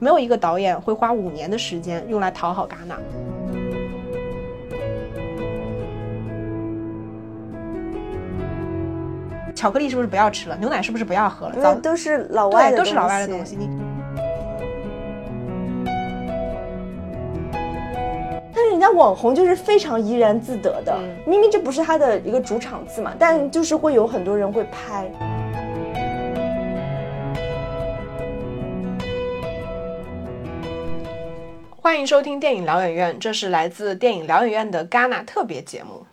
没有一个导演会花五年的时间用来讨好戛纳。巧克力是不是不要吃了？牛奶是不是不要喝了？早都是老外都是老外的东东西。你但是人家网红就是非常怡然自得的，嗯明明这不是他的一个主场次嘛，但就是会有很多人会拍。欢迎收听电影疗养院，这是来自电影疗养院的戛纳特别节目。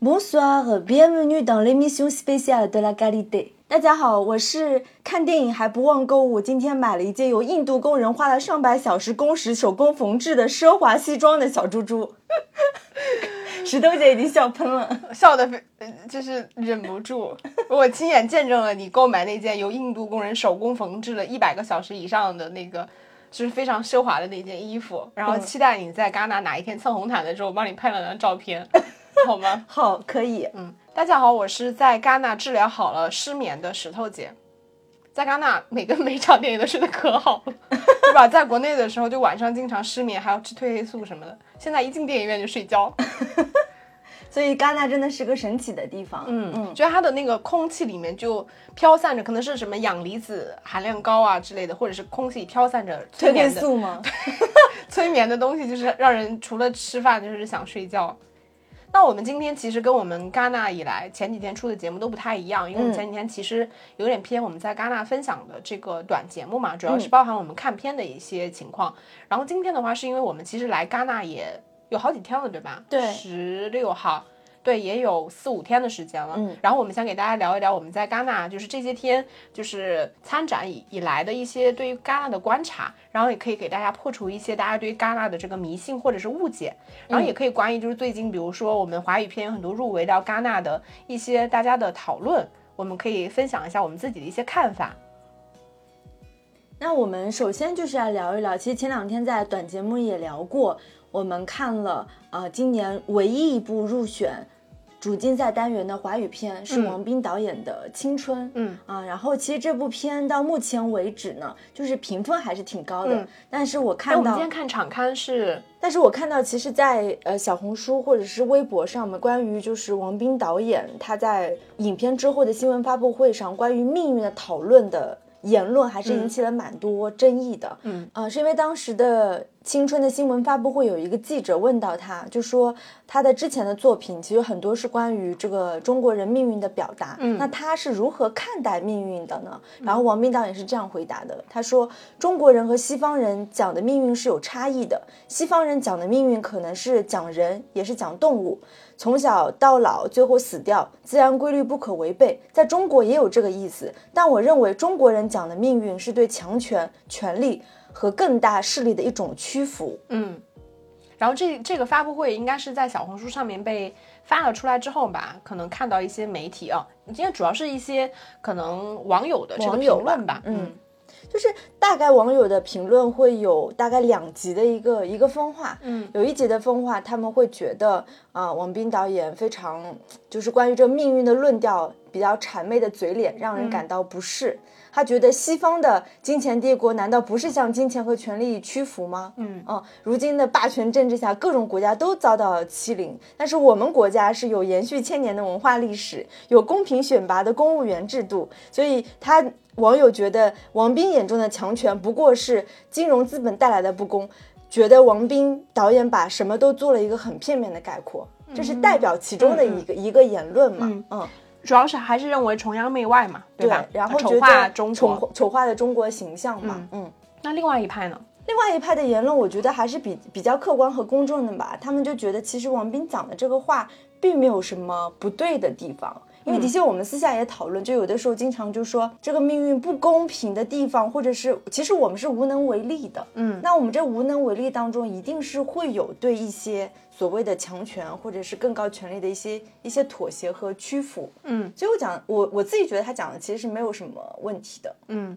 Bonsoir, bienvenue dans l'émission spéciale de la qualité。大家好，我是看电影还不忘购物，今天买了一件由印度工人花了上百小时工时手工缝制的奢华西装的小猪猪。石头姐已经笑喷了。笑的就是忍不住。我亲眼见证了你购买那件由印度工人手工缝制了一百个小时以上的那个，就是非常奢华的那件衣服。然后嗯期待你在戛纳哪一天蹭红毯的时候，我帮你拍两张照片，好吗？好，可以。嗯，大家好，我是在戛纳治疗好了失眠的石头姐。在戛纳，每个 每场电影都睡得可好了，对吧？在国内的时候，就晚上经常失眠，还要吃褪黑素什么的。现在一进电影院就睡觉。所以戛纳真的是个神奇的地方。嗯嗯，觉得它的那个空气里面就飘散着，可能是什么氧离子含量高啊之类的，或者是空气里飘散着催眠的素吗？催眠的东西，就是让人除了吃饭就是想睡觉。那我们今天其实跟我们戛纳以来前几天出的节目都不太一样，因为我们嗯前几天其实有点偏我们在戛纳分享的这个短节目嘛，主要是嗯包含我们看片的一些情况。然后今天的话，是因为我们其实来戛纳也有好几天了，对吧？对十六号。对，也有四五天的时间了。嗯然后我们想给大家聊一聊我们在戛纳，就是这些天就是参展以以来的一些对于戛纳的观察，然后也可以给大家破除一些大家对于戛纳的这个迷信或者是误解，然后也可以关于就是最近比如说我们华语片有很多入围到戛纳的一些大家的讨论，我们可以分享一下我们自己的一些看法。那我们首先就是要聊一聊，其实前两天在短节目也聊过，我们看了呃今年唯一一部入选主竞赛单元的华语片是嗯王斌导演的《青春》。嗯啊，然后其实这部片到目前为止呢，就是评分还是挺高的。嗯但是我哎，我们看到今天看场刊是但是我看到，其实在，呃小红书或者是微博上面，关于就是王斌导演他在影片之后的新闻发布会上关于命运的讨论的言论，还是引起了蛮多争议的。嗯，呃，是因为当时的青春的新闻发布会有一个记者问到他，就说他的之前的作品其实很多是关于这个中国人命运的表达。嗯那他是如何看待命运的呢？然后王斌导演是这样回答的，他说中国人和西方人讲的命运是有差异的，西方人讲的命运可能是讲人，也是讲动物。从小到老，最后死掉，自然规律不可违背，在中国也有这个意思。但我认为中国人讲的命运是对强权、权力和更大势力的一种屈服。嗯，然后这这个发布会应该是在小红书上面被发了出来之后吧，可能看到一些媒体啊，今天主要是一些可能网友的这个评论吧，吧嗯就是大概网友的评论会有大概两极的一个一个分化，嗯，有一集的分化，他们会觉得啊、王斌导演非常就是关于这命运的论调比较谄媚的嘴脸，让人感到不适。他觉得西方的金钱帝国难道不是向金钱和权力屈服吗？嗯嗯，如今的霸权政治下，各种国家都遭到了欺凌，但是我们国家是有延续千年的文化历史，有公平选拔的公务员制度，所以他网友觉得王斌眼中的强权不过是金融资本带来的不公，觉得王斌导演把什么都做了一个很片面的概括，这是代表其中的一个、一个言论嘛，嗯嗯主要是还是认为崇洋媚外嘛，对吧？然后丑化中丑国。丑化的中国形象嘛，嗯那另外一派呢？另外一派的言论，我觉得还是比比较客观和公正的吧。他们就觉得，其实王斌讲的这个话，并没有什么不对的地方。因为的确，我们私下也讨论，就有的时候经常就说这个命运不公平的地方，或者是其实我们是无能为力的。嗯，那我们这无能为力当中，一定是会有对一些所谓的强权或者是更高权力的一些一些妥协和屈服。嗯，所以我讲，我我自己觉得他讲的其实是没有什么问题的。嗯，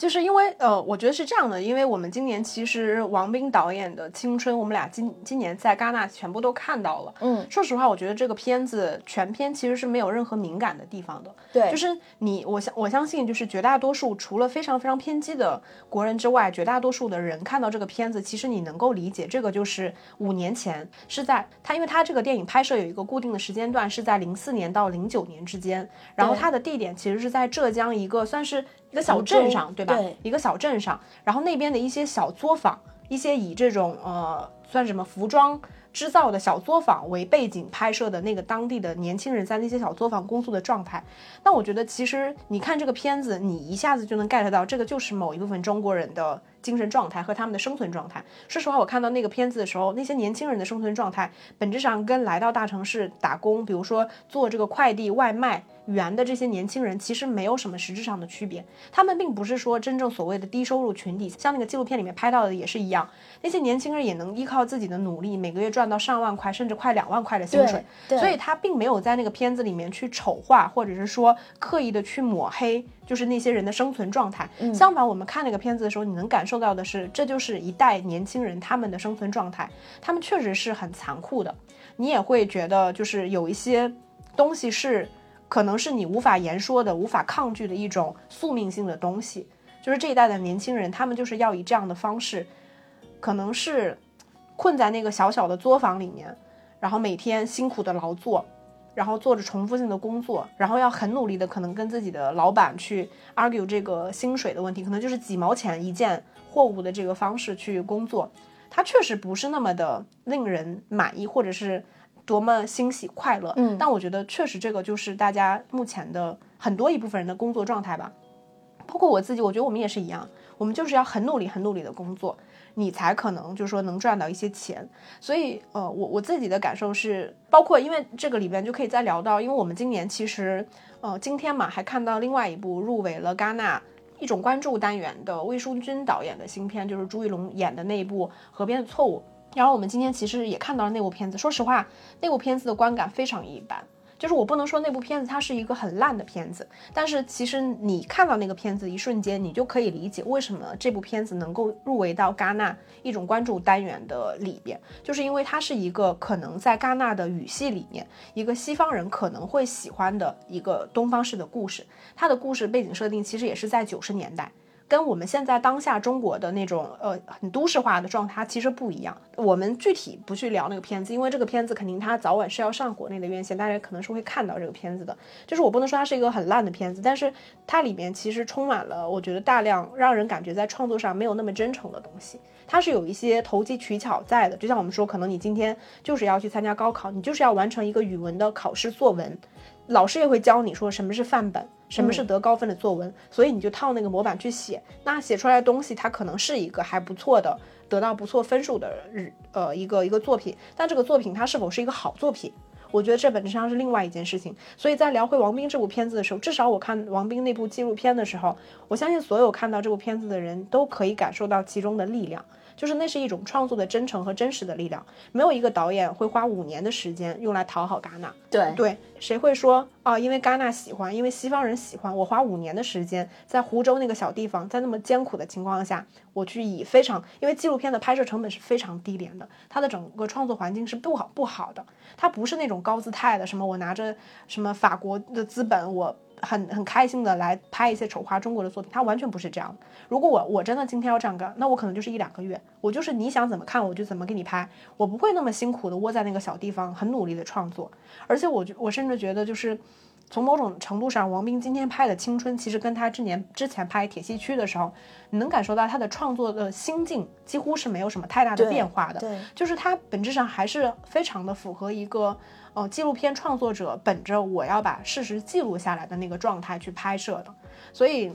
就是因为呃，我觉得是这样的，因为我们今年其实王斌导演的《青春》，我们俩今今年在戛纳全部都看到了。嗯，说实话，我觉得这个片子全片其实是没有任何敏感的地方的。对，就是你，我相我相信，就是绝大多数除了非常非常偏激的国人之外，绝大多数的人看到这个片子，其实你能够理解，这个就是五年前是在他，因为他这个电影拍摄有一个固定的时间段，是在零四年到零九年之间，然后它的地点其实是在浙江一个算是。一个小镇上，对吧？一个小镇上，然后那边的一些小作坊，一些以这种呃，算什么服装制造的小作坊为背景拍摄的那个当地的年轻人在那些小作坊工作的状态。那我觉得，其实你看这个片子，你一下子就能 get 到，这个就是某一部分中国人的。精神状态和他们的生存状态。说实话，我看到那个片子的时候，那些年轻人的生存状态，本质上跟来到大城市打工，比如说做这个快递外卖员的这些年轻人，其实没有什么实质上的区别。他们并不是说真正所谓的低收入群体，像那个纪录片里面拍到的也是一样。那些年轻人也能依靠自己的努力，每个月赚到上万块，甚至快两万块的薪水。所以他并没有在那个片子里面去丑化，或者是说刻意的去抹黑。就是那些人的生存状态。相反，我们看那个片子的时候，你能感受到的是，这就是一代年轻人他们的生存状态。他们确实是很残酷的。你也会觉得，就是有一些东西是，可能是你无法言说的、无法抗拒的一种宿命性的东西。就是这一代的年轻人，他们就是要以这样的方式，可能是困在那个小小的作坊里面，然后每天辛苦的劳作。然后做着重复性的工作，然后要很努力的，可能跟自己的老板去 argue 这个薪水的问题，可能就是几毛钱一件货物的这个方式去工作，它确实不是那么的令人满意，或者是多么欣喜快乐。嗯，但我觉得确实这个就是大家目前的很多一部分人的工作状态吧，包括我自己，我觉得我们也是一样，我们就是要很努力、很努力的工作。你才可能就是说能赚到一些钱，所以呃，我我自己的感受是，包括因为这个里边就可以再聊到，因为我们今年其实呃今天嘛还看到另外一部入围了戛纳一种关注单元的魏书君导演的新片，就是朱一龙演的那一部《河边的错误》，然后我们今天其实也看到了那部片子，说实话，那部片子的观感非常一般。就是我不能说那部片子它是一个很烂的片子，但是其实你看到那个片子一瞬间，你就可以理解为什么这部片子能够入围到戛纳一种关注单元的里边，就是因为它是一个可能在戛纳的语系里面，一个西方人可能会喜欢的一个东方式的故事。它的故事背景设定其实也是在九十年代。跟我们现在当下中国的那种呃很都市化的状态其实不一样。我们具体不去聊那个片子，因为这个片子肯定它早晚是要上国内的院线，大家可能是会看到这个片子的。就是我不能说它是一个很烂的片子，但是它里面其实充满了我觉得大量让人感觉在创作上没有那么真诚的东西。它是有一些投机取巧在的，就像我们说，可能你今天就是要去参加高考，你就是要完成一个语文的考试作文。老师也会教你说什么是范本，什么是得高分的作文，所以你就套那个模板去写。那写出来的东西，它可能是一个还不错的，得到不错分数的日呃一个一个作品。但这个作品它是否是一个好作品，我觉得这本质上是另外一件事情。所以在聊回王斌这部片子的时候，至少我看王斌那部纪录片的时候，我相信所有看到这部片子的人都可以感受到其中的力量。就是那是一种创作的真诚和真实的力量，没有一个导演会花五年的时间用来讨好戛纳。对对，谁会说啊？因为戛纳喜欢，因为西方人喜欢，我花五年的时间在湖州那个小地方，在那么艰苦的情况下，我去以非常，因为纪录片的拍摄成本是非常低廉的，它的整个创作环境是不好不好的，它不是那种高姿态的，什么我拿着什么法国的资本，我。很很开心的来拍一些丑化中国的作品，他完全不是这样。如果我我真的今天要这样干，那我可能就是一两个月，我就是你想怎么看我就怎么给你拍，我不会那么辛苦的窝在那个小地方很努力的创作。而且我我甚至觉得，就是从某种程度上，王斌今天拍的《青春》，其实跟他之年之前拍《铁西区》的时候，你能感受到他的创作的心境几乎是没有什么太大的变化的。对，就是他本质上还是非常的符合一个。呃，纪录片创作者本着我要把事实记录下来的那个状态去拍摄的，所以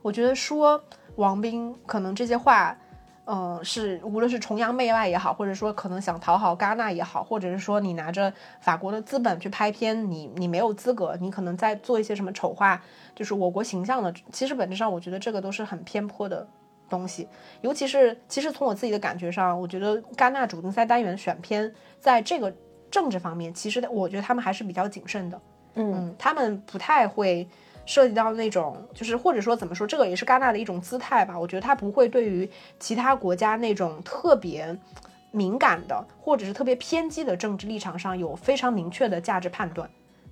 我觉得说王斌可能这些话，呃，是无论是崇洋媚外也好，或者说可能想讨好戛纳也好，或者是说你拿着法国的资本去拍片，你你没有资格，你可能在做一些什么丑化，就是我国形象的。其实本质上，我觉得这个都是很偏颇的东西。尤其是，其实从我自己的感觉上，我觉得戛纳主竞赛单元选片在这个。政治方面，其实我觉得他们还是比较谨慎的。嗯，他们不太会涉及到那种，就是或者说怎么说，这个也是戛纳的一种姿态吧。我觉得他不会对于其他国家那种特别敏感的，或者是特别偏激的政治立场上有非常明确的价值判断。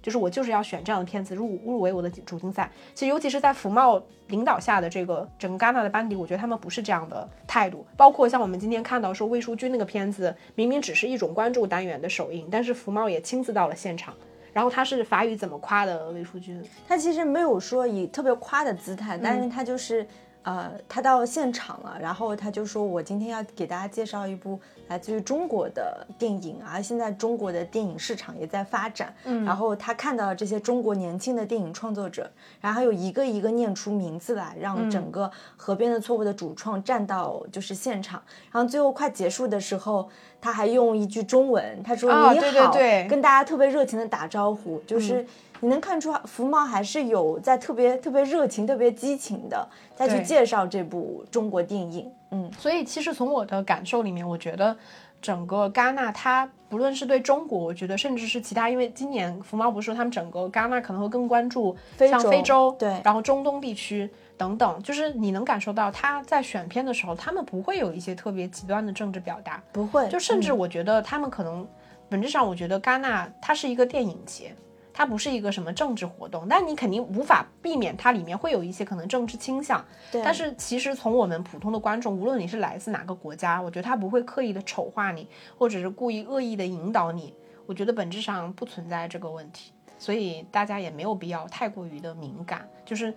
就是我就是要选这样的片子入入围我的主竞赛。其实尤其是在福茂领导下的这个整个戛纳的班底，我觉得他们不是这样的态度。包括像我们今天看到说魏淑君那个片子，明明只是一种关注单元的首映，但是福茂也亲自到了现场。然后他是法语怎么夸的魏淑君？他其实没有说以特别夸的姿态，但是他就是呃，他到现场了，然后他就说我今天要给大家介绍一部。来自于中国的电影啊，现在中国的电影市场也在发展。嗯，然后他看到了这些中国年轻的电影创作者，然后有一个一个念出名字来，让整个《河边的错误》的主创站到就是现场。然后最后快结束的时候，他还用一句中文，他说：“你好”，跟大家特别热情的打招呼，就是你能看出福茂还是有在特别特别热情、特别激情的再去介绍这部中国电影。嗯，所以其实从我的感受里面，我觉得整个戛纳它不论是对中国，我觉得甚至是其他，因为今年福茂不是说他们整个戛纳可能会更关注像非洲，对，然后中东地区等等，就是你能感受到他在选片的时候，他们不会有一些特别极端的政治表达，不会，就甚至我觉得他们可能本质上，我觉得戛纳它是一个电影节。它不是一个什么政治活动，但你肯定无法避免它里面会有一些可能政治倾向。对。但是其实从我们普通的观众，无论你是来自哪个国家，我觉得他不会刻意的丑化你，或者是故意恶意的引导你。我觉得本质上不存在这个问题，所以大家也没有必要太过于的敏感，就是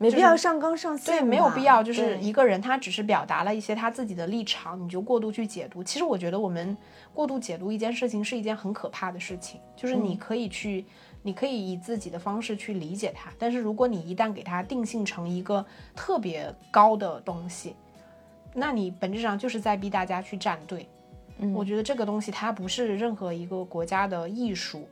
没必要上纲上线。对，没有必要，就是一个人他只是表达了一些他自己的立场，你就过度去解读。其实我觉得我们。过度解读一件事情是一件很可怕的事情，就是你可以去，你可以以自己的方式去理解它，但是如果你一旦给它定性成一个特别高的东西，那你本质上就是在逼大家去站队。嗯，我觉得这个东西它不是任何一个国家的艺术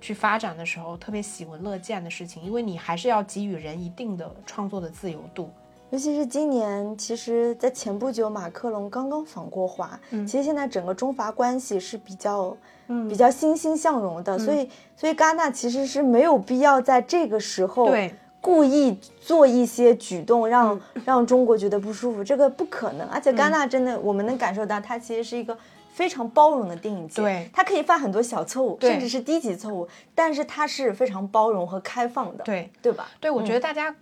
去发展的时候特别喜闻乐见的事情，因为你还是要给予人一定的创作的自由度。尤其是今年，其实，在前不久，马克龙刚刚访过华。嗯，其实现在整个中法关系是比较，嗯，比较欣欣向荣的。所以，所以戛纳其实是没有必要在这个时候对故意做一些举动，让让中国觉得不舒服。这个不可能。而且，戛纳真的，我们能感受到，它其实是一个非常包容的电影节。对，它可以犯很多小错误，甚至是低级错误，但是它是非常包容和开放的。对，对吧？对，我觉得大家。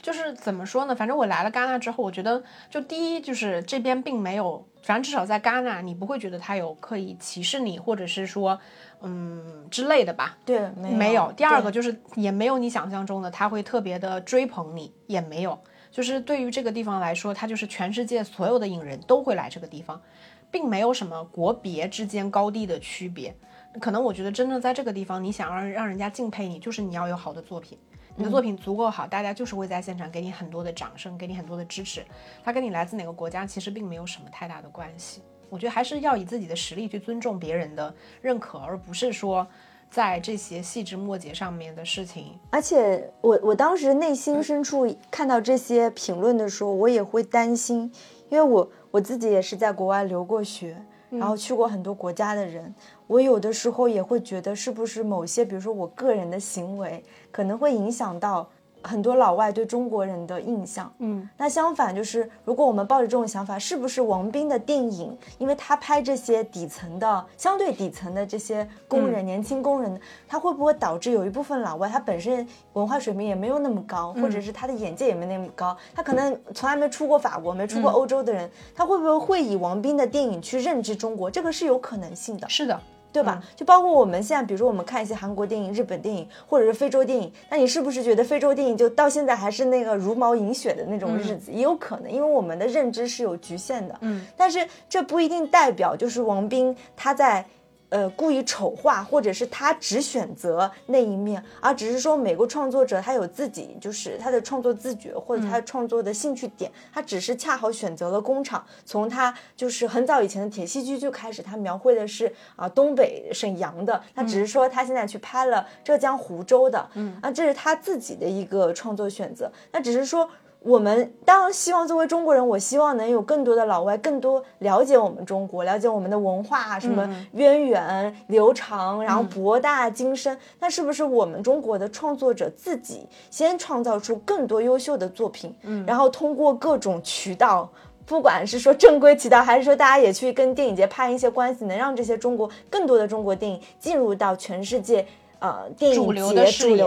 就是怎么说呢？反正我来了戛纳之后，我觉得就第一就是这边并没有，反正至少在戛纳，你不会觉得他有刻意歧视你，或者是说，嗯之类的吧？对，没有。第二个就是也没有你想象中的他会特别的追捧你，也没有。就是对于这个地方来说，它就是全世界所有的影人都会来这个地方，并没有什么国别之间高低的区别。可能我觉得真正在这个地方，你想让让人家敬佩你，就是你要有好的作品。你的作品足够好，大家就是会在现场给你很多的掌声，给你很多的支持。他跟你来自哪个国家其实并没有什么太大的关系。我觉得还是要以自己的实力去尊重别人的认可，而不是说在这些细枝末节上面的事情。而且我我当时内心深处看到这些评论的时候，我也会担心，因为我我自己也是在国外留过学，然后去过很多国家的人。我有的时候也会觉得，是不是某些，比如说我个人的行为，可能会影响到。很多老外对中国人的印象，嗯，那相反就是，如果我们抱着这种想法，是不是王斌的电影，因为他拍这些底层的、相对底层的这些工人、年轻工人，他会不会导致有一部分老外，他本身文化水平也没有那么高，或者是他的眼界也没那么高，他可能从来没出过法国、没出过欧洲的人，他会不会会以王斌的电影去认知中国？这个是有可能性的。是的。对吧？就包括我们现在，比如说我们看一些韩国电影、日本电影，或者是非洲电影，那你是不是觉得非洲电影就到现在还是那个茹毛饮血的那种日子？也有可能，因为我们的认知是有局限的。嗯，但是这不一定代表就是王斌他在。呃，故意丑化，或者是他只选择那一面，而只是说每个创作者他有自己，就是他的创作自觉或者他创作的兴趣点，他只是恰好选择了工厂。从他就是很早以前的铁西区就开始，他描绘的是啊东北沈阳的，他只是说他现在去拍了浙江湖州的，嗯啊，这是他自己的一个创作选择。那只是说。我们当然希望作为中国人，我希望能有更多的老外更多了解我们中国，了解我们的文化什么渊源流长，然后博大精深。那是不是我们中国的创作者自己先创造出更多优秀的作品，嗯，然后通过各种渠道，不管是说正规渠道，还是说大家也去跟电影节攀一些关系，能让这些中国更多的中国电影进入到全世界。呃，电影节主流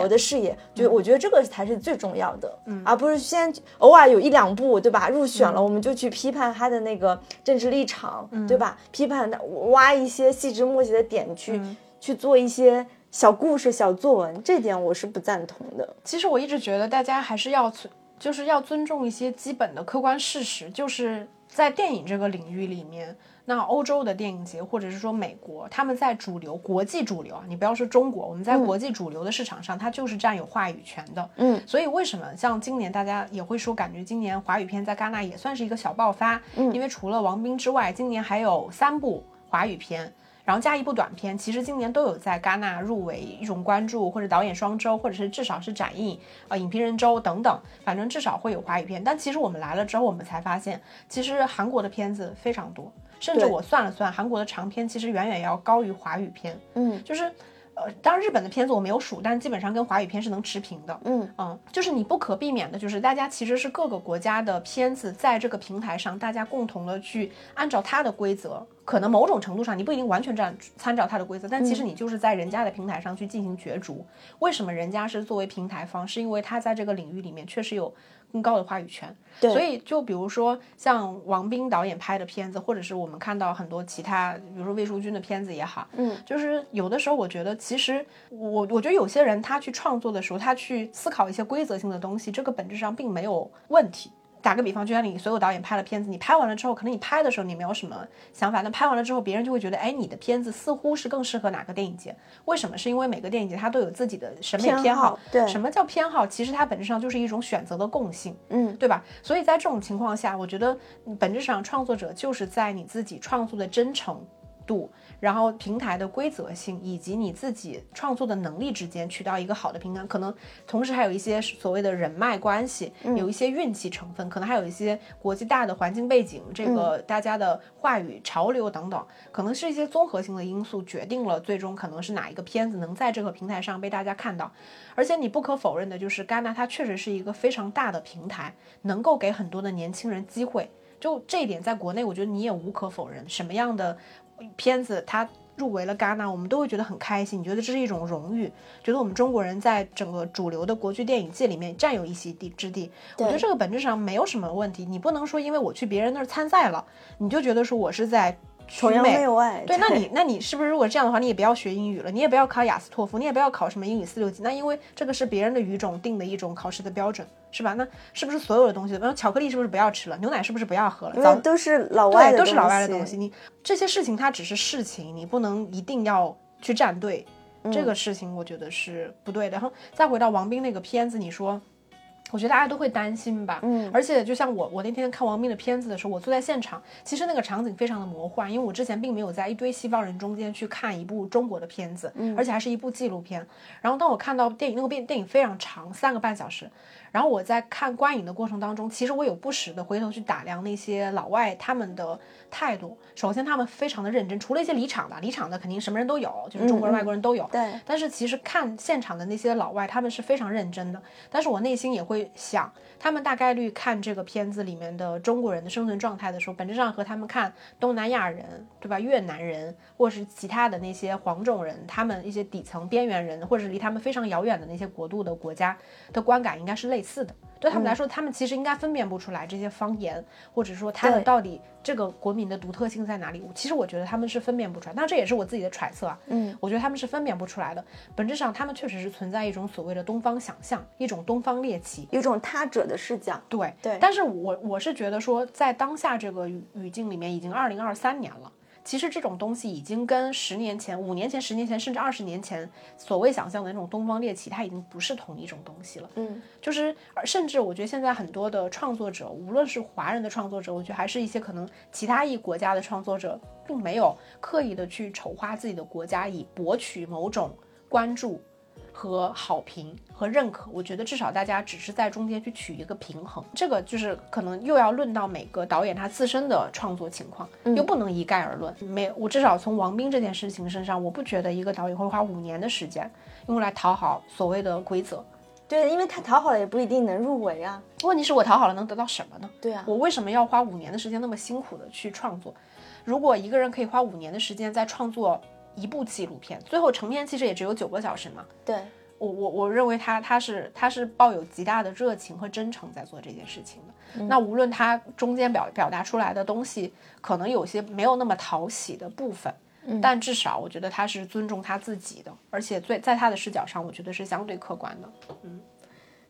的视野，就我觉得这个才是最重要的，而不是先偶尔有一两部，对吧？入选了，我们就去批判他的那个政治立场，对吧？批判他，挖一些细枝末节的点去去做一些小故事、小作文，这点我是不赞同的。其实我一直觉得大家还是要尊，就是要尊重一些基本的客观事实，就是在电影这个领域里面。那欧洲的电影节，或者是说美国，他们在主流国际主流啊，你不要说中国，我们在国际主流的市场上，它就是占有话语权的。嗯，所以为什么像今年大家也会说，感觉今年华语片在戛纳也算是一个小爆发？嗯，因为除了王斌之外，今年还有三部华语片，然后加一部短片，其实今年都有在戛纳入围一种关注，或者导演双周，或者是至少是展映啊影评人周等等，反正至少会有华语片。但其实我们来了之后，我们才发现，其实韩国的片子非常多。甚至我算了算，韩国的长片其实远远要高于华语片。嗯，就是，呃，当然日本的片子我没有数，但基本上跟华语片是能持平的。嗯嗯，就是你不可避免的，就是大家其实是各个国家的片子在这个平台上，大家共同的去按照它的规则，可能某种程度上你不一定完全这样参照它的规则，但其实你就是在人家的平台上去进行角逐。为什么人家是作为平台方？是因为他在这个领域里面确实有。更高的话语权，所以就比如说像王斌导演拍的片子，或者是我们看到很多其他，比如说魏淑君的片子也好，嗯，就是有的时候我觉得，其实我我觉得有些人他去创作的时候，他去思考一些规则性的东西，这个本质上并没有问题。打个比方，就像你所有导演拍了片子，你拍完了之后，可能你拍的时候你没有什么想法，但拍完了之后，别人就会觉得，哎，你的片子似乎是更适合哪个电影节？为什么？是因为每个电影节它都有自己的审美偏好。对，什么叫偏好？其实它本质上就是一种选择的共性，嗯，对吧？所以在这种情况下，我觉得本质上创作者就是在你自己创作的真诚度。然后平台的规则性以及你自己创作的能力之间取到一个好的平衡，可能同时还有一些所谓的人脉关系，有一些运气成分，可能还有一些国际大的环境背景，这个大家的话语潮流等等，可能是一些综合性的因素决定了最终可能是哪一个片子能在这个平台上被大家看到。而且你不可否认的就是，戛纳它确实是一个非常大的平台，能够给很多的年轻人机会。就这一点，在国内我觉得你也无可否认，什么样的。片子它入围了戛纳，我们都会觉得很开心，你觉得这是一种荣誉，觉得我们中国人在整个主流的国际电影界里面占有一席地之地。我觉得这个本质上没有什么问题，你不能说因为我去别人那儿参赛了，你就觉得说我是在。崇洋媚外，对，那你那你是不是如果这样的话，你也不要学英语了，你也不要考雅思托福，你也不要考什么英语四六级，那因为这个是别人的语种定的一种考试的标准，是吧？那是不是所有的东西，比如巧克力是不是不要吃了，牛奶是不是不要喝了？早都是老外的，都是老外的东西。你这些事情它只是事情，你不能一定要去站队，这个事情我觉得是不对的。然后再回到王斌那个片子，你说。我觉得大家都会担心吧，嗯，而且就像我，我那天看王斌的片子的时候，我坐在现场，其实那个场景非常的魔幻，因为我之前并没有在一堆西方人中间去看一部中国的片子，嗯，而且还是一部纪录片。然后当我看到电影，那个电电影非常长，三个半小时。然后我在看观影的过程当中，其实我有不时的回头去打量那些老外他们的态度。首先，他们非常的认真，除了一些离场的，离场的肯定什么人都有，就是中国人、外国人都有。对。但是其实看现场的那些老外，他们是非常认真的。但是我内心也会想，他们大概率看这个片子里面的中国人的生存状态的时候，本质上和他们看东南亚人，对吧？越南人，或是其他的那些黄种人，他们一些底层边缘人，或者是离他们非常遥远的那些国度的国家的观感，应该是类。类似的，对他们来说，他们其实应该分辨不出来这些方言，或者说他们到底这个国民的独特性在哪里。其实我觉得他们是分辨不出来，那这也是我自己的揣测啊。嗯，我觉得他们是分辨不出来的。本质上，他们确实是存在一种所谓的东方想象，一种东方猎奇，一种他者的视角。对对。但是我我是觉得说，在当下这个语语境里面，已经二零二三年了。其实这种东西已经跟十年前、五年前、十年前，甚至二十年前所谓想象的那种东方猎奇，它已经不是同一种东西了。嗯，就是甚至我觉得现在很多的创作者，无论是华人的创作者，我觉得还是一些可能其他一国家的创作者，并没有刻意的去丑化自己的国家，以博取某种关注。和好评和认可，我觉得至少大家只是在中间去取一个平衡，这个就是可能又要论到每个导演他自身的创作情况，又不能一概而论。没，我至少从王斌这件事情身上，我不觉得一个导演会花五年的时间用来讨好所谓的规则。对，因为他讨好了也不一定能入围啊。问题是我讨好了能得到什么呢？对啊，我为什么要花五年的时间那么辛苦的去创作？如果一个人可以花五年的时间在创作一部纪录片，最后成片其实也只有九个小时嘛。对我我我认为他他是他是抱有极大的热情和真诚在做这件事情的。那无论他中间表表达出来的东西可能有些没有那么讨喜的部分，但至少我觉得他是尊重他自己的，而且最在他的视角上，我觉得是相对客观的。嗯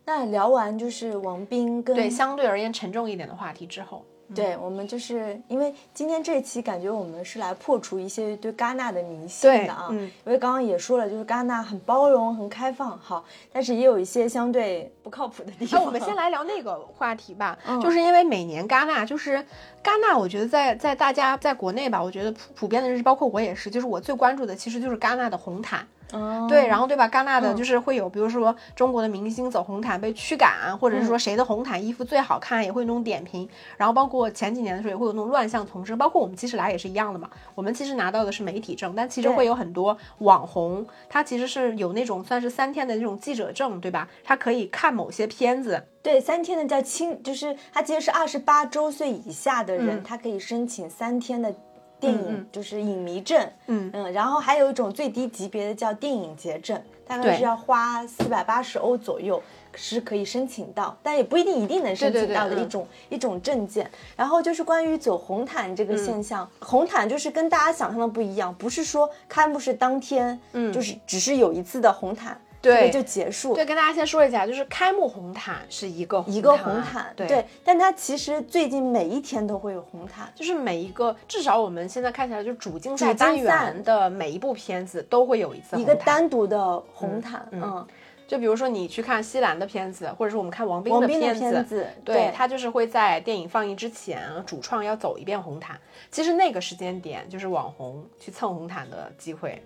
那聊完就是王斌跟对相对而言沉重一点的话题之后，对我们就是因为今天这期感觉我们是来破除一些对戛纳的迷信的啊，嗯因为刚刚也说了，就是戛纳很包容、很开放，好，但是也有一些相对不靠谱的地方。那 我们先来聊那个话题吧，就是因为每年戛纳，就是戛纳，我觉得在在大家在国内吧，我觉得普普遍的认识，包括我也是，就是我最关注的其实就是戛纳的红毯。哦，对，然后对吧？戛纳的就是会有，比如说中国的明星走红毯被驱赶，或者是说谁的红毯衣服最好看，也会那种点评。然后包括前几年的时候也会有那种乱象丛生，包括我们其实来也是一样的嘛。我们其实拿到的是媒体证，但其实会有很多网红，他其实是有那种算是三天的那种记者证，对吧？他可以看某些片子。对，三天的叫青，就是他其实是二十八周岁以下的人，嗯他可以申请三天的电影，嗯就是影迷证。嗯嗯，然后还有一种最低级别的叫电影节证，大概是要花四百八十欧左右。是可以申请到，但也不一定一定能申请到的一种一种证件。然后就是关于走红毯这个嗯现象，红毯就是跟大家想象的不一样，不是说开幕式当天，嗯，就是只是有一次的红毯，对这个就结束。对，跟大家先说一下，就是开幕红毯是一个一个红红毯，对。但它其实最近每一天都会有红毯，就是每一个，至少我们现在看起来，就是主竞赛单元的每一部片子都会有一次一个单独的红毯，嗯，就比如说你去看西兰的片子，或者是我们看王斌王斌的片子，片子对对他就是会在电影放映之前，主创要走一遍红毯。其实那个时间点就是网红去蹭红毯的机会。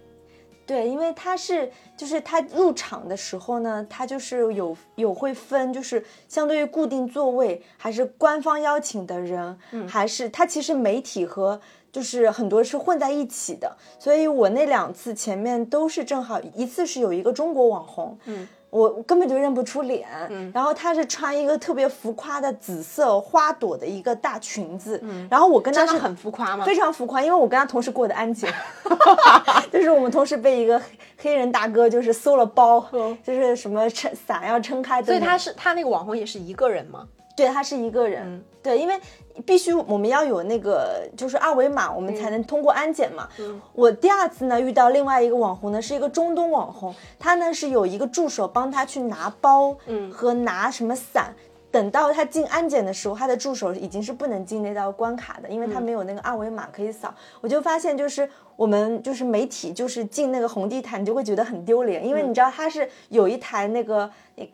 对，因为它是就是它入场的时候呢，它就是有有会分，就是相对于固定座位，还是官方邀请的人，还是它其实媒体和。就是很多是混在一起的，所以我那两次前面都是正好一次是有一个中国网红，嗯，我根本就认不出脸，嗯，然后她是穿一个特别浮夸的紫色花朵的一个大裙子，嗯，然后我跟她是很浮夸吗？非常浮夸，因为我跟他同时过的安检 就是我们同时被一个黑黑人大哥就是搜了包，就是什么撑伞要撑开的，所以他是他那个网红也是一个人吗？对他是一个人，对，因为必须我们要有那个就是二维码，我们才能通过安检嘛。我第二次呢遇到另外一个网红呢，是一个中东网红，他呢是有一个助手帮他去拿包，嗯，和拿什么伞。等到他进安检的时候，他的助手已经是不能进那道关卡的，因为他没有那个二维码可以扫。我就发现，就是我们就是媒体，就是进那个红地毯，你就会觉得很丢脸，因为你知道他是有一台那个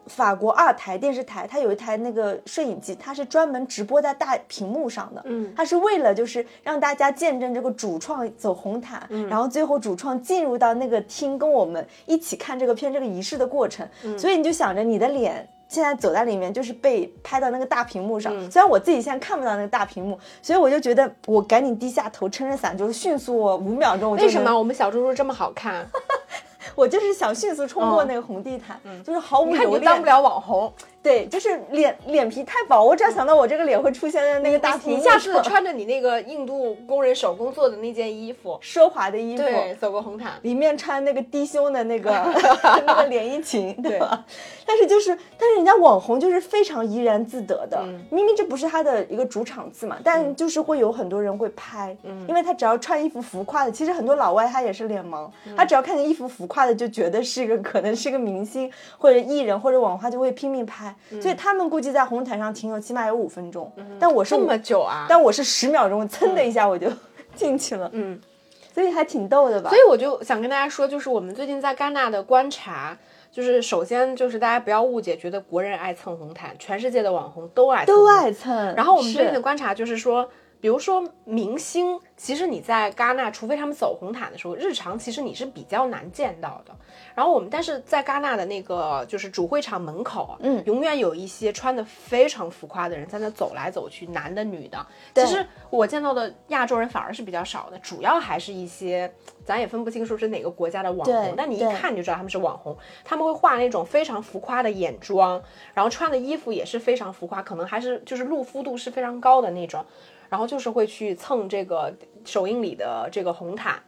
法国二台电视台，它有一台那个摄影机，它是专门直播在大屏幕上的，嗯，它是为了就是让大家见证这个主创走红毯，然后最后主创进入到那个厅跟我们一起看这个片这个仪式的过程，所以你就想着你的脸。现在走在里面，就是被拍到那个大屏幕上。虽然我自己现在看不到那个大屏幕，所以我就觉得我赶紧低下头，撑着伞，就是迅速五秒钟我就为什么我们小猪猪这么好看？我就是想迅速冲过那个红地毯，就是毫无你看你留恋。就当不了网红，对，就是脸脸皮太薄，我只要想到我这个脸会出现在那个大屏幕你下次穿着你那个印度工人手工做的那件衣服，奢华的衣服，对，走个红毯。里面穿那个低胸的那个 那个连衣裙，对吧？但是就是，但是人家网红就是非常怡然自得的，明明这不是他的一个主场次嘛，但就是会有很多人会拍，因为他只要穿衣服浮夸的，其实很多老外他也是脸盲，他只要看见衣服浮夸的，就觉得是一个可能是个明星或者艺人或者网红，他就会拼命拍，所以他们估计在红毯上停留起码有五分钟，但我是这么久啊！但我是十秒钟，噌的一下我就进去了，嗯，所以还挺逗的吧？所以我就想跟大家说，就是我们最近在戛纳的观察，就是首先就是大家不要误解，觉得国人爱蹭红毯，全世界的网红都爱蹭都爱蹭。然后我们最近的观察就是说，比如说明星，其实你在戛纳，除非他们走红毯的时候，日常其实你是比较难见到的。然后我们但是在戛纳的那个就是主会场门口，嗯永远有一些穿的非常浮夸的人在那走来走去，男的女的。其实我见到的亚洲人反而是比较少的，主要还是一些咱也分不清说是哪个国家的网红，但你一看就知道他们是网红。他们会画那种非常浮夸的眼妆，然后穿的衣服也是非常浮夸，可能还是就是露肤度是非常高的那种。然后就是会去蹭这个首映礼的这个红毯。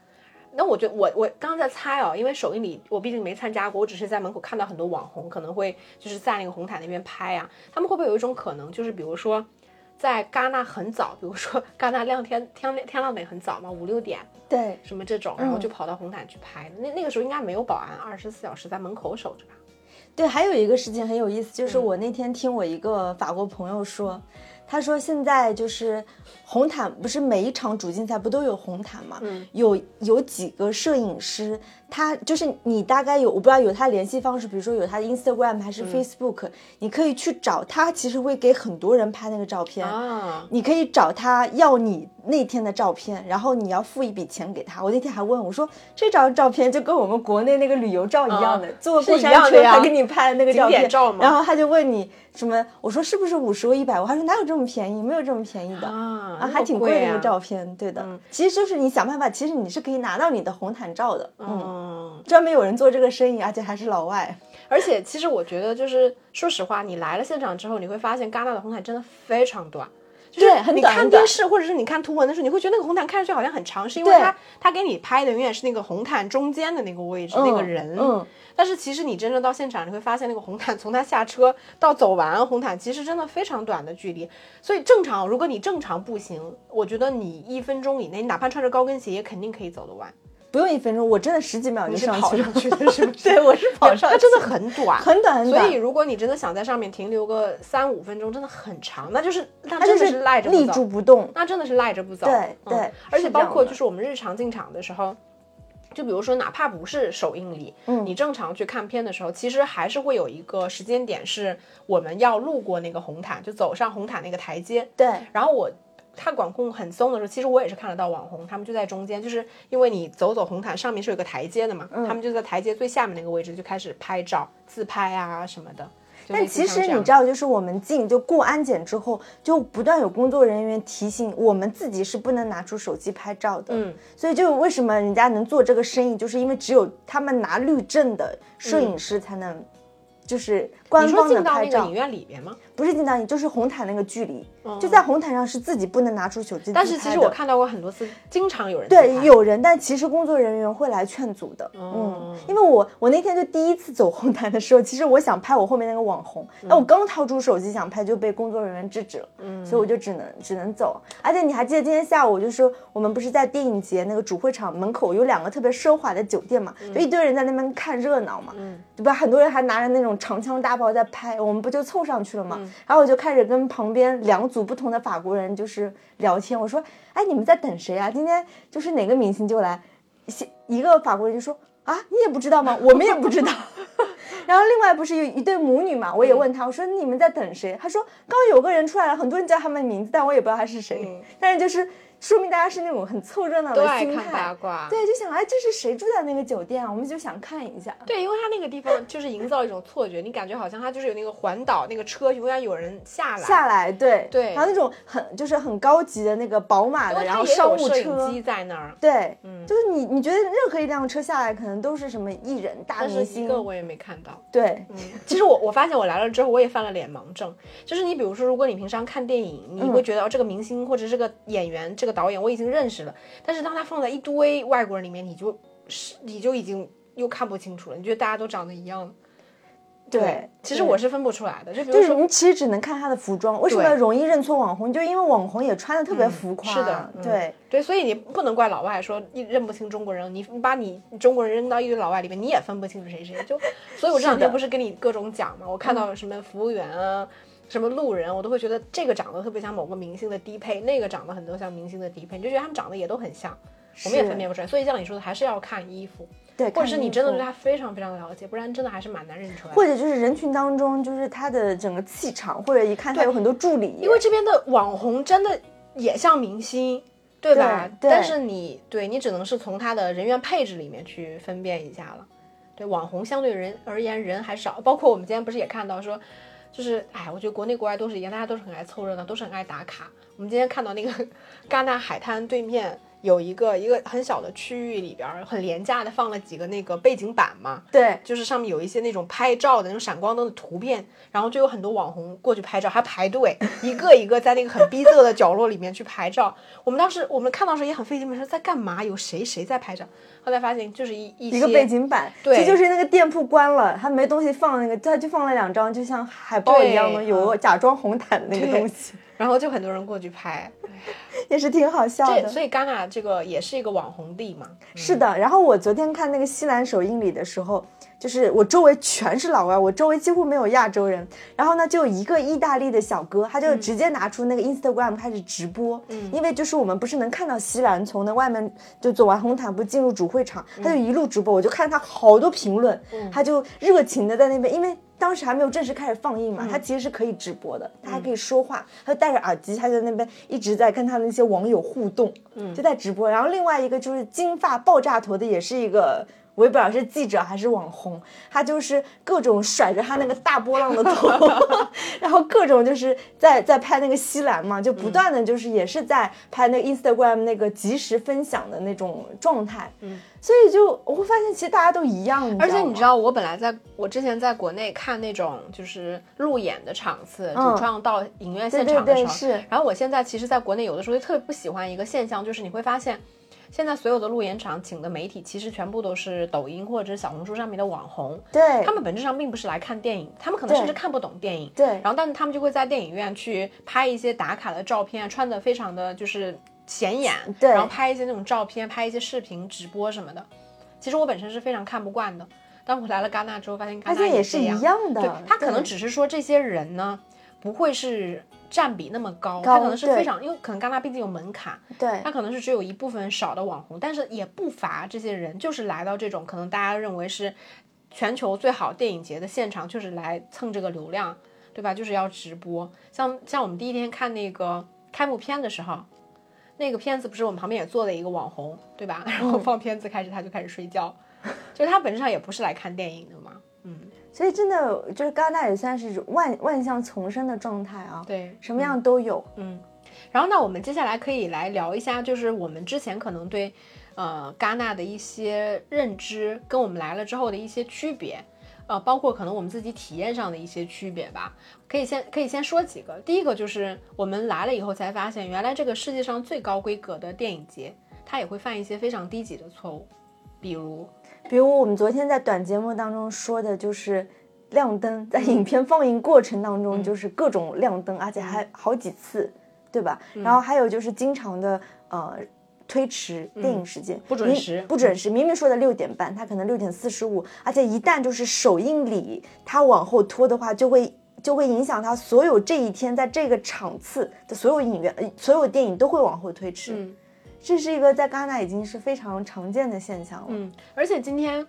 那我觉得我我刚刚在猜哦，因为首映礼我毕竟没参加过，我只是在门口看到很多网红可能会就是在那个红毯那边拍啊，他们会不会有一种可能，就是比如说在戛纳很早，比如说戛纳亮天天亮天亮得很早嘛，五六点对，什么这种，然后就跑到红毯去拍。那那个时候应该没有保安，二十四小时在门口守着吧？对，还有一个事情很有意思，就是嗯我那天听我一个法国朋友说，他说现在就是红毯，不是每一场主竞赛不都有红毯吗？嗯，有有几个摄影师，他就是你大概有我不知道有他联系方式，比如说有他的 Instagram 还是嗯 Facebook，、你可以去找他，其实会给很多人拍那个照片。啊，你可以找他要你那天的照片，然后你要付一笔钱给他。我那天还问我说，这张照片就跟我们国内那个旅游照一样的，啊坐过山车一样的呀他给你拍的那个照片然后他就问你什么，我说是不是五十或一百我还说哪有这么便宜，没有这么便宜的。啊啊，还挺贵的一个啊照片，对的，其实就是你想办法，其实你是可以拿到你的红毯照的，嗯，嗯，专门有人做这个生意，而且还是老外，而且其实我觉得，就是说实话，你来了现场之后，你会发现戛纳的红毯真的非常短。就是你看电视或者是你看图文的时候，你会觉得那个红毯看上去好像很长，是因为对它它给你拍的永远是那个红毯中间的那个位置、那个人。嗯，但是其实你真正到现场，你会发现那个红毯从他下车到走完红毯，其实真的非常短的距离。所以正常，如果你正常步行，我觉得你一分钟以内，你哪怕穿着高跟鞋，也肯定可以走得完。不用一分钟，我真的十几秒就上去了跑上，去的，是不是？对，我是 跑上去，它真的很短，很短很短，所以，如果你真的想在上面停留个三五分钟，真的很长，那就是那真的是赖着不立走住不动，那真的是赖着不走。对嗯对而且包括就是我们日常进场的时候。就比如说，哪怕不是首映礼，嗯你正常去看片的时候，其实还是会有一个时间点，是我们要路过那个红毯，就走上红毯那个台阶。对，然后我他管控很松的时候，其实我也是看得到网红，他们就在中间，就是因为你走走红毯上面是有个台阶的嘛，嗯他们就在台阶最下面那个位置就开始拍照、自拍啊什么的。但其实你知道，就是我们进就过安检之后，就不断有工作人员提醒我们自己是不能拿出手机拍照的。嗯，所以就为什么人家能做这个生意，就是因为只有他们拿绿证的摄影师才能，就是官方的拍照那个影，院里边吗？不是进到你，就是红毯那个距离，就在红毯上是自己不能拿出手机。但是其实我看到过很多次，经常有人对有人，但其实工作人员会来劝阻的。嗯，因为我我那天就第一次走红毯的时候，其实我想拍我后面那个网红，那、我刚掏出手机想拍，就被工作人员制止了。嗯，所以我就只能只能走。而且你还记得今天下午，就是我们不是在电影节那个主会场门口有两个特别奢华的酒店嘛，就一堆人在那边看热闹嘛，嗯对吧？很多人还拿着那种长枪大炮在拍，我们不就凑上去了嘛？然后我就开始跟旁边两组不同的法国人就是聊天，我说：“哎，你们在等谁啊？今天就是哪个明星就来？”一个法国人就说：“啊，你也不知道吗？我们也不知道。”然后另外不是有一对母女嘛？我也问他，我说你们在等谁？他说刚有个人出来了，很多人叫他们名字，但我也不知道他是谁。嗯但是就是说明大家是那种很凑热闹的心看八态。卦。对，就想哎，这是谁住在那个酒店啊？我们就想看一下。对，因为它那个地方 就是营造一种错觉，你感觉好像它就是有那个环岛那个车，永远有人下来。下来，对对然后那种很就是很高级的那个宝马的，然后商务车，机在那儿，对，嗯就是你你觉得任何一辆车下来，可能都是什么艺人、大明星一个我也没看到。对，嗯，其实我我发现我来了之后，我也犯了脸盲症。就是你比如说，如果你平常看电影，你嗯会觉得、哦，这个明星或者这个演员、这个导演我已经认识了，但是当他放在一堆外国人里面，你就是你就已经又看不清楚了，你觉得大家都长得一样。对对其实我是分不出来的。就比如说，就是你其实只能看他的服装，为什么容易认错网红？就因为网红也穿的特别浮夸，是的嗯对对，所以你不能怪老外说你认不清中国人，你你把你中国人扔到一堆老外里面，你也分不清楚谁谁。就，所以我这两天不是跟你各种讲嘛，我看到什么服务员啊。什么路人，我都会觉得这个长得特别像某个明星的低配，那个长得很多像明星的低配，你就觉得他们长得也都很像，我们也分辨不出来。所以像你说的，还是要看衣服，对，或者是你真的对他非常非常了解，不然真的还是蛮难认出来的。或者就是人群当中，就是他的整个气场，或者一看他有很多助理，因为这边的网红真的也像明星，对吧？对对但是你对你只能是从他的人员配置里面去分辨一下了。对，网红相对人而言人还少，包括我们今天不是也看到说，就是哎，我觉得国内国外都是一样，大家都是很爱凑热闹，都是很爱打卡。我们今天看到那个 戛纳海滩对面有一个一个很小的区域里边儿，很廉价的放了几个那个背景板嘛，对，就是上面有一些那种拍照的那种闪光灯的图片，然后就有很多网红过去拍照，还排队，一个一个在那个很逼仄的角落里面去拍照。我们当时我们看到时候也很费劲，我们说在干嘛？有谁谁在拍照？后来发现就是一一一个背景板，对其实就是那个店铺关了，他没东西放，那个他就放了两张，就像海报一样的，有假装红毯的那个东西，然后就很多人过去拍。也是挺好笑的。这所以戛纳这个也是一个网红地嘛。是的，然后我昨天看那个西兰首映礼的时候，就是我周围全是老外，我周围几乎没有亚洲人。然后呢，就一个意大利的小哥，他就直接拿出那个 Instagram 开始直播，嗯，因为就是我们不是能看到西兰从那外面就走完红毯不进入主会场，他就一路直播，我就看他好多评论，他就热情的在那边，因为。当时还没有正式开始放映嘛，他其实是可以直播的，他还可以说话，他就戴着耳机，他在那边一直在跟他的那些网友互动，就在直播。然后另外一个就是金发爆炸头的，也是一个。我也不知道是记者还是网红，他就是各种甩着他那个大波浪的头，然后各种就是在在拍那个西兰嘛，就不断的就是也是在拍那个 Instagram 那个即时分享的那种状态，嗯，所以就我会发现其实大家都一样，而且你知道道，我本来在我之前在国内看那种就是路演的场次，嗯主创到影院现场的时候，然后我现在其实，在国内有的时候就特别不喜欢一个现象，就是你会发现，现在所有的路演场请的媒体，其实全部都是抖音或者是小红书上面的网红，对。他们本质上并不是来看电影，他们可能甚至看不懂电影，对。然后但是他们就会在电影院去拍一些打卡的照片，穿的非常的就是显眼，对。然后拍一些那种照片，拍一些视频直播什么的。其实我本身是非常看不惯的，但我来了戛纳之后，发现戛纳也是这样一样的。对，他可能只是说这些人呢，不会是占比那么高，高他可能是非常，因为可能戛纳毕竟有门槛，对他可能是只有一部分少的网红，但是也不乏这些人，就是来到这种可能大家认为是全球最好电影节的现场，就是来蹭这个流量，对吧？就是要直播。像像我们第一天看那个开幕片的时候。那个片子不是我们旁边也坐了一个网红，对吧？然后放片子开始他就开始睡觉，就是他本质上也不是来看电影的嘛。嗯，所以真的就是戛纳也算是万万象丛生的状态啊，对，什么样都有，嗯，然后那我们接下来可以来聊一下，就是我们之前可能对呃戛纳的一些认知，跟我们来了之后的一些区别，呃，包括可能我们自己体验上的一些区别吧。可以先可以先说几个，第一个就是我们来了以后才发现，原来这个世界上最高规格的电影节，它也会犯一些非常低级的错误，比如比如我们昨天在短节目当中说的，就是亮灯，在影片放映过程当中就是各种亮灯，而且还好几次，对吧？然后还有就是经常的呃推迟电影时间，明不准时不准时。明明说的六点半，他可能六点四十五，而且一旦就是首映礼他往后拖的话，就会。就会影响他所有这一天在这个场次的所有影院、呃所有电影都会往后推迟。嗯这是一个在戛纳已经是非常常见的现象了。嗯，而且今天，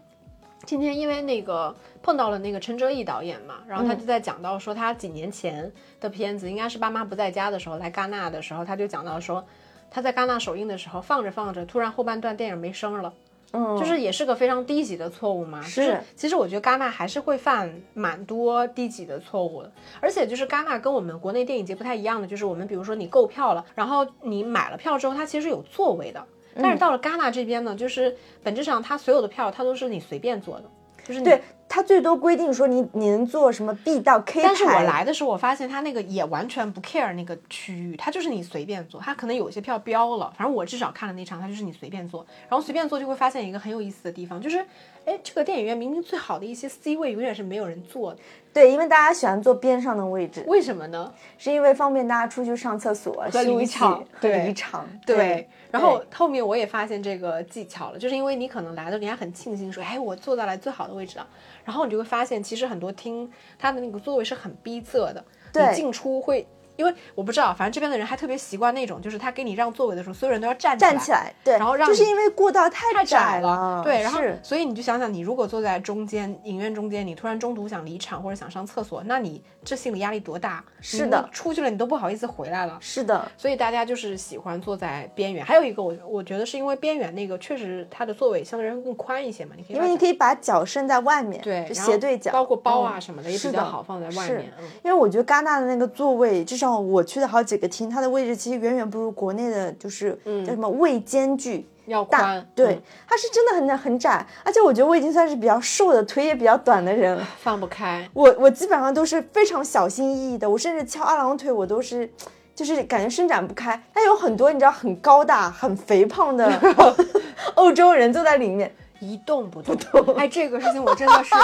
今天因为那个碰到了那个陈哲艺导演嘛，然后他就在讲到说他几年前的片子，应该是爸妈不在家的时候来戛纳的时候，他就讲到说他在戛纳首映的时候放着放着，突然后半段电影没声了。嗯，就是也是个非常低级的错误嘛。是就是其实我觉得戛纳还是会犯蛮多低级的错误的，而且就是戛纳跟我们国内电影节不太一样的，就是我们比如说你购票了，然后你买了票之后，它其实有座位的。嗯但是到了戛纳这边呢，就是本质上它所有的票它都是你随便坐的，就是你对他最多规定说你你能做什么 B 到 K 但是我来的时候，我发现他那个也完全不 care 那个区域，他就是你随便坐，他可能有些票标了，反正我至少看了那场，他就是你随便坐，然后随便坐就会发现一个很有意思的地方，就是，哎，这个电影院明明最好的一些 C 位永远是没有人坐的，对，因为大家喜欢坐边上的位置，为什么呢？是因为方便大家出去上厕所、和休息离场离场。对，然后后面我也发现这个技巧了，就是因为你可能来的你还很庆幸说，哎，我坐到了最好的位置了，然后你就会发现其实很多厅它的那个座位是很逼仄的，你进出会。因为我不知道，反正这边的人还特别习惯那种，就是他给你让座位的时候，所有人都要站起来，站起来，对，然后让就是因为过道太太窄了，对，然后所以你就想想，你如果坐在中间影院中间，你突然中途想离场或者想上厕所，那你这心理压力多大？是的你出去了你都不好意思回来了。是的，所以大家就是喜欢坐在边缘，还有一个我我觉得是因为边缘那个确实它的座位相对来说更宽一些嘛，你可以因为你可以把脚伸在外面，对斜对角，包括包啊嗯什么的也比较好放在外面。嗯，因为我觉得戛纳的那个座位，至少我去的好几个厅，它的位置其实远远不如国内的，就是叫什么位间距大要宽，，嗯对，它是真的很很窄，而且我觉得我已经算是比较瘦的，腿也比较短的人了。放不开。我我基本上都是非常小心翼翼的，我甚至翘二郎腿，我都是。就是感觉伸展不开，但有很多你知道很高大、很肥胖的 欧洲人坐在里面，一动不动。哎，这个事情我真的是，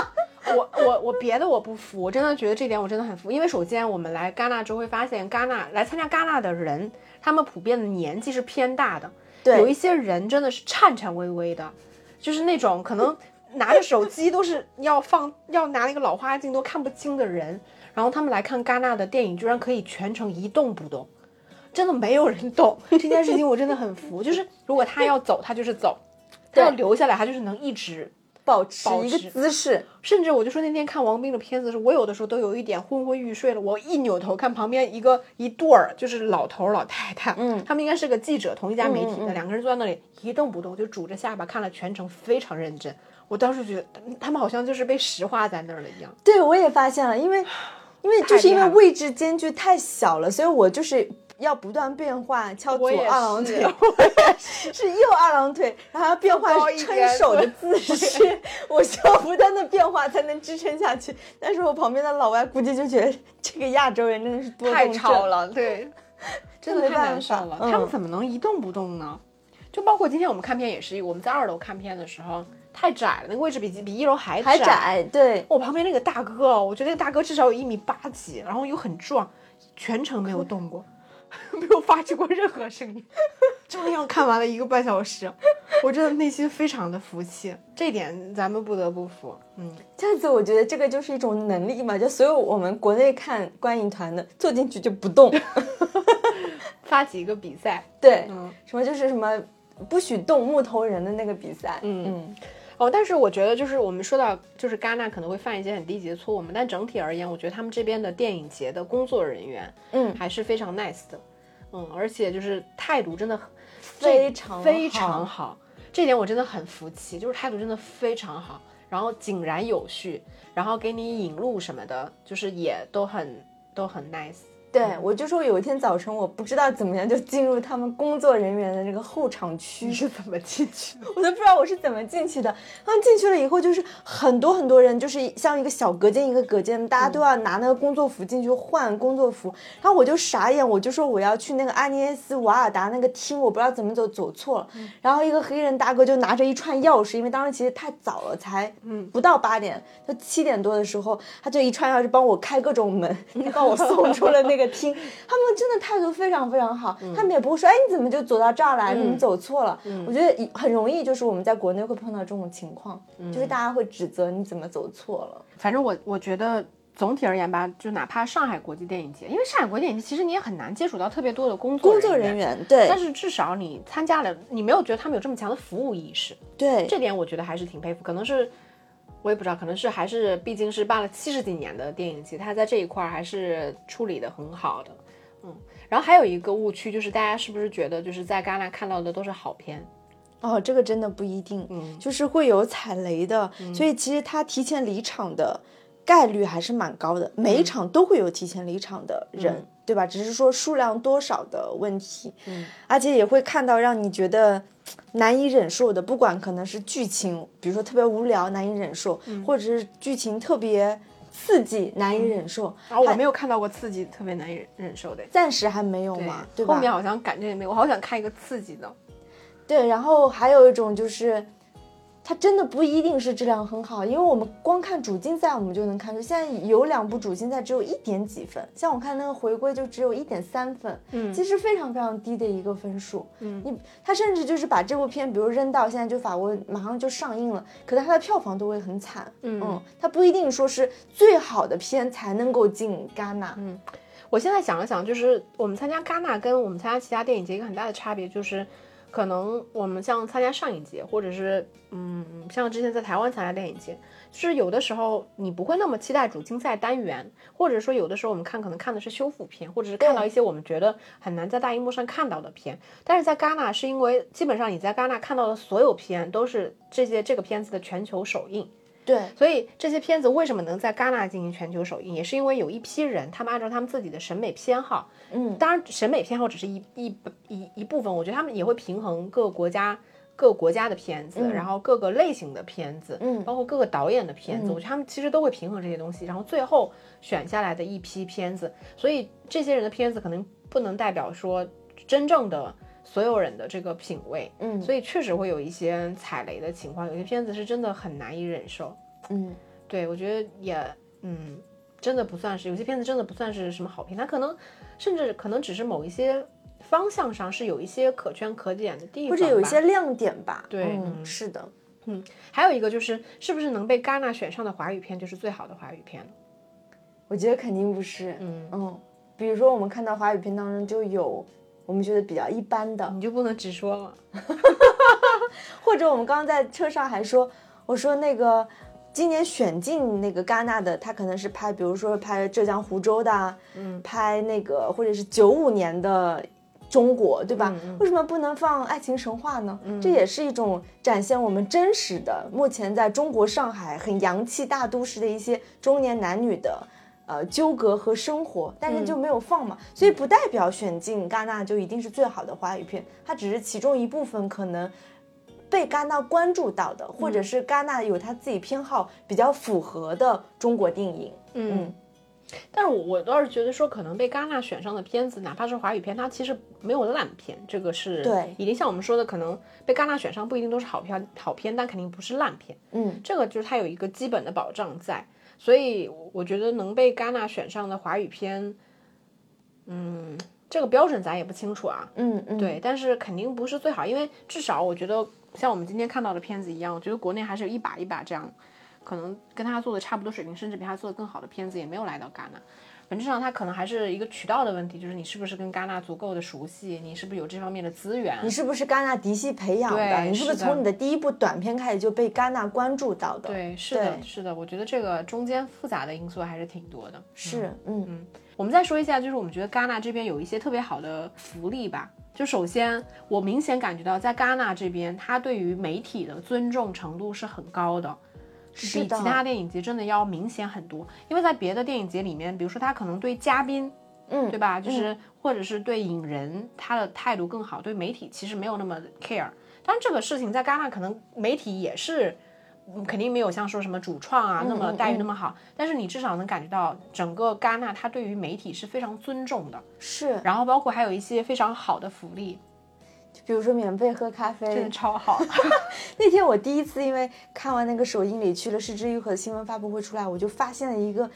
我我我别的我不服，我真的觉得这点我真的很服。因为首先我们来戛纳之后会发现，戛纳来参加戛纳的人，他们普遍的年纪是偏大的，对有一些人真的是颤颤巍巍的，就是那种可能拿着手机都是要放要拿那个老花镜都看不清的人，然后他们来看戛纳的电影，居然可以全程一动不动。真的没有人懂这件事情，我真的很服。就是如果他要走，他就是走；他要留下来，他就是能一直保持一个姿势，甚至我就说那天看王斌的片子的时候，我有的时候都有一点昏昏欲睡了。我一扭头看旁边一个一对儿，就是老头儿老太太，嗯他们应该是个记者，同一家媒体的，两个人坐在那里一动不动，就拄着下巴看了全程，非常认真。我当时觉得他们好像就是被石化在那儿了一样。对我也发现了，因为因为就是因为位置间距太小了，所以我就是要不断变换，翘左二郎腿，是 我也是是右二郎腿，然后要变换撑手的姿势，我需要不断的变化才能支撑下去。但是我旁边的老外估计就觉得这个亚洲人真的是多太吵了，对，真的太难受了。嗯他们怎么能一动不动呢？就包括今天我们看片也是，我们在二楼看片的时候太窄了，那个位置比比一楼还还窄，对。我旁边那个大哥，我觉得那个大哥至少有一米八几，然后又很壮，全程没有动过，没有发出过任何声音，就那样看完了一个半小时，我真的内心非常的服气，这点咱们不得不服。嗯，这样子，我觉得这个就是一种能力嘛，就所有我们国内看观影团的坐进去就不动，发起一个比赛，对，嗯什么就是什么不许动木头人的那个比赛，嗯嗯，哦，但是我觉得就是我们说到就是戛纳可能会犯一些很低级的错误嘛，但整体而言，我觉得他们这边的电影节的工作人员，嗯还是非常 nice 的，嗯，而且就是态度真的很非常非常好，这点我真的很服气，就是态度真的非常好，然后井然有序，然后给你引路什么的，就是也都很都很 nice。对，我就说有一天早晨，我不知道怎么样就进入他们工作人员的那个候场区你，是怎么进去的？我都不知道我是怎么进去的。然后进去了以后，就是很多很多人，就是像一个小隔间一个隔间，大家都要拿那个工作服进去换工作服。然后我就傻眼，我就说我要去那个阿涅斯瓦尔达那个厅，我不知道怎么走，走错了。然后一个黑人大哥就拿着一串钥匙，因为当时其实太早了，才嗯不到八点，就七点多的时候，他就一串钥匙帮我开各种门，就把我送出了那个厅。他们真的态度非常非常好，他们也不会说，哎，你怎么就走到这儿来？你走错了。我觉得很容易，就是我们在国内会碰到这种情况，就是大家会指责你怎么走错了。反正我我觉得总体而言吧，就哪怕上海国际电影节，因为上海国际电影节其实你也很难接触到特别多的工作工作人员对但是至少你参加了，你没有觉得他们有这么强的服务意识，对这点我觉得还是挺佩服。可能是我也不知道，可能是还是毕竟是办了七十几年的电影节，他在这一块儿还是处理的很好的。嗯，然后还有一个误区就是大家是不是觉得就是在戛纳看到的都是好片？哦，这个真的不一定，嗯就是会有踩雷的，所以其实他提前离场的概率还是蛮高的，每一场都会有提前离场的人，对吧？只是说数量多少的问题，嗯，而且也会看到让你觉得难以忍受的，不管可能是剧情，比如说特别无聊难以忍受，或者是剧情特别刺激难以忍受，然后我没有看到过刺激特别难以忍忍受的。暂时还没有嘛，对吧？后面好像感觉也没有，我好想看一个刺激的。对，然后还有一种就是，它真的不一定是质量很好，因为我们光看主竞赛，我们就能看出，现在有两部主竞赛只有一点几分，像我看那个回归就只有一点三分，嗯其实非常非常低的一个分数。嗯，你他甚至就是把这部片，比如扔到现在就法国马上就上映了，可能它的票房都会很惨。嗯它不一定说是最好的片才能够进戛纳。嗯我现在想了想，就是我们参加戛纳跟我们参加其他电影节一个很大的差别，就是可能我们像参加上影节，或者是嗯，像之前在台湾参加电影节，就是有的时候你不会那么期待主竞赛单元，或者说有的时候我们看可能看的是修复片，或者是看到一些我们觉得很难在大荧幕上看到的片。但是在戛纳，是因为基本上你在戛纳看到的所有片都是这些这个片子的全球首映。对，所以这些片子为什么能在戛纳进行全球首映，也是因为有一批人，他们按照他们自己的审美偏好，嗯，当然审美偏好只是一一一一部分，我觉得他们也会平衡各个国家各个国家的片子，然后各个类型的片子，嗯。包括各个导演的片子，我觉得他们其实都会平衡这些东西，然后最后选下来的一批片子，所以这些人的片子可能不能代表说真正的所有人的这个品味，嗯所以确实会有一些踩雷的情况，有些片子是真的很难以忍受。嗯对，我觉得也，嗯，真的不算是有些片子真的不算是什么好片，它可能甚至可能只是某一些方向上是有一些可圈可点的地方，或者有一些亮点吧。对是的，嗯还有一个就是是不是能被戛纳选上的华语片就是最好的华语片？我觉得肯定不是。嗯，嗯，比如说我们看到华语片当中就有我们觉得比较一般的，你就不能直说了。或者我们刚刚在车上还说，我说那个今年选进那个戛纳的，他可能是拍，比如说拍浙江湖州的啊，嗯，拍那个或者是九五年的中国，对吧？嗯为什么不能放《爱情神话》呢？这也是一种展现我们真实的目前在中国上海很洋气大都市的一些中年男女的。呃，纠葛和生活，但是就没有放嘛，所以不代表选进戛纳就一定是最好的华语片，它只是其中一部分可能被戛纳关注到的，或者是戛纳有他自己偏好比较符合的中国电影。嗯，但是我我倒是觉得说，可能被戛纳选上的片子，哪怕是华语片，它其实没有烂片，这个是对。已经像我们说的，可能被戛纳选上不一定都是好片好片，但肯定不是烂片。嗯，这个就是它有一个基本的保障在，所以我觉得能被戛纳选上的华语片，嗯，这个标准咱也不清楚啊。嗯嗯，对，但是肯定不是最好，因为至少我觉得像我们今天看到的片子一样，我觉得国内还是有一把一把这样，可能跟他做的差不多水平，甚至比他做的更好的片子也没有来到戛纳。本质上，它可能还是一个渠道的问题，就是你是不是跟戛纳足够的熟悉，你是不是有这方面的资源你。是不是戛纳嫡系培养的？你是不是从你的第一部短片开始就被戛纳关注到的？，对，是的，是的，我觉得这个中间复杂的因素还是挺多的。是，嗯嗯我们再说一下，就是我们觉得戛纳这边有一些特别好的福利吧。就首先，我明显感觉到在戛纳这边，他对于媒体的尊重程度是很高的，是比其他电影节真的要明显很多。因为在别的电影节里面，比如说他可能对嘉宾，嗯，对吧？就是、或者是对影人，他的态度更好，对媒体其实没有那么 care。当然，这个事情在戛纳可能媒体也是。嗯肯定没有像说什么主创啊那么待遇那么好，但是你至少能感觉到整个戛纳他对于媒体是非常尊重的，是。然后包括还有一些非常好的福利，比如说免费喝咖啡，真的超好。那天我第一次因为看完那个首映礼去了失之愈合的新闻发布会出来，我就发现了一个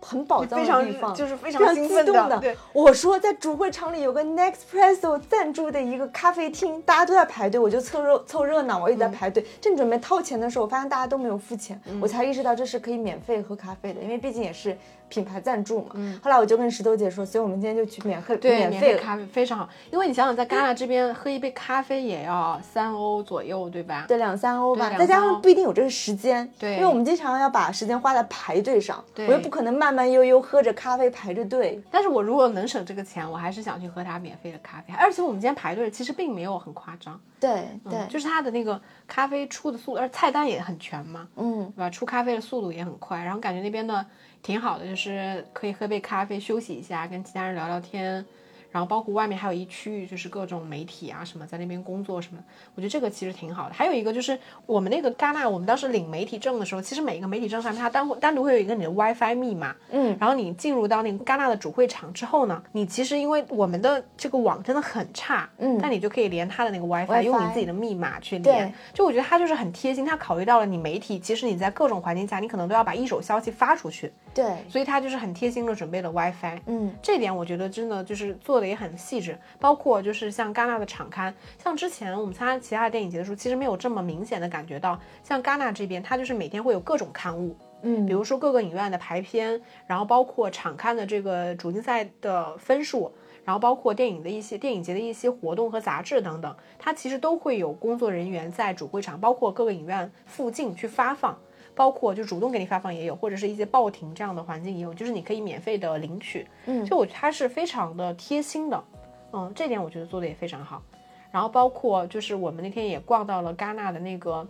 很宝藏的地方，就是非常兴奋动的。对。我说在主会场里有个 Nextpresso 赞助的一个咖啡厅，大家都在排队，我就凑热凑热闹，我一直在排队。正准备掏钱的时候，我发现大家都没有付钱，我才意识到这是可以免费喝咖啡的，因为毕竟也是品牌赞助嘛。后来我就跟石头姐说，所以我们今天就去免费，免费咖啡非常好，因为你想想，在戛纳这边喝一杯咖啡也要三欧左右，对吧？对，两三欧吧，再加上不一定有这个时间，对因为我们经常要把时间花在排队上，对我又不可能慢慢悠悠喝着咖啡排着队。但是我如果能省这个钱，我还是想去喝它免费的咖啡。而且我们今天排队其实并没有很夸张，对对，嗯就是它的那个咖啡出的速度，而菜单也很全嘛，嗯对吧？出咖啡的速度也很快，然后感觉那边呢挺好的，就是可以喝杯咖啡休息一下，跟其他人聊聊天。然后包括外面还有一区域，就是各种媒体啊什么在那边工作什么，我觉得这个其实挺好的。还有一个就是我们那个戛纳，我们当时领媒体证的时候，其实每一个媒体证上面它单单独会有一个你的 WiFi 密码，嗯，然后你进入到那个戛纳的主会场之后呢，你其实因为我们的这个网真的很差，嗯但你就可以连它的那个 WiFi，, 用你自己的密码去连。就我觉得它就是很贴心，它考虑到了你媒体，其实你在各种环境下，你可能都要把一手消息发出去，对，所以他就是很贴心的准备了 WiFi。嗯这点我觉得真的就是做的也很细致，包括就是像戛纳的场刊，像之前我们参加其他的电影节的时候，其实没有这么明显的感觉到，像戛纳这边，它就是每天会有各种刊物，嗯比如说各个影院的排片，然后包括场刊的这个主竞赛的分数，然后包括电影的一些电影节的一些活动和杂志等等，它其实都会有工作人员在主会场，包括各个影院附近去发放。包括就主动给你发放也有，或者是一些报亭这样的环境也有，就是你可以免费的领取。嗯就我觉得它是非常的贴心的，嗯，这点我觉得做的也非常好。然后包括就是我们那天也逛到了戛纳的那个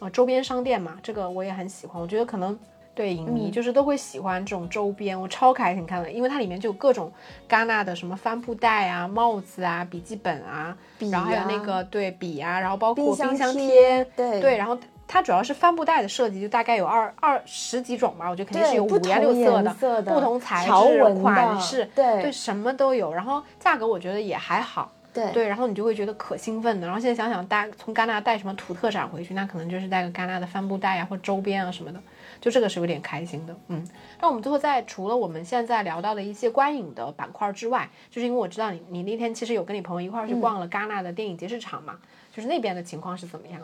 呃周边商店嘛，这个我也很喜欢。我觉得可能对影迷就是都会喜欢这种周边，我超开心看了，因为它里面就有各种戛纳的什么帆布袋啊、帽子啊、笔记本啊，然后还有那个对笔啊，然后包括冰箱贴，对对，然后。它主要是帆布袋的设计，就大概有二二十几种吧，我觉得肯定是有五颜六色的不同材质、的款式，对对，什么都有。然后价格我觉得也还好，对对，然后你就会觉得可兴奋的。然后现在想想带从戛纳带什么土特产回去，那可能就是带个戛纳的帆布袋啊，或周边啊什么的，就这个是有点开心的。嗯，那我们最后在除了我们现在聊到的一些观影的板块之外，就是因为我知道你你那天其实有跟你朋友一块儿去逛了戛纳的电影节市场嘛，就是那边的情况是怎么样？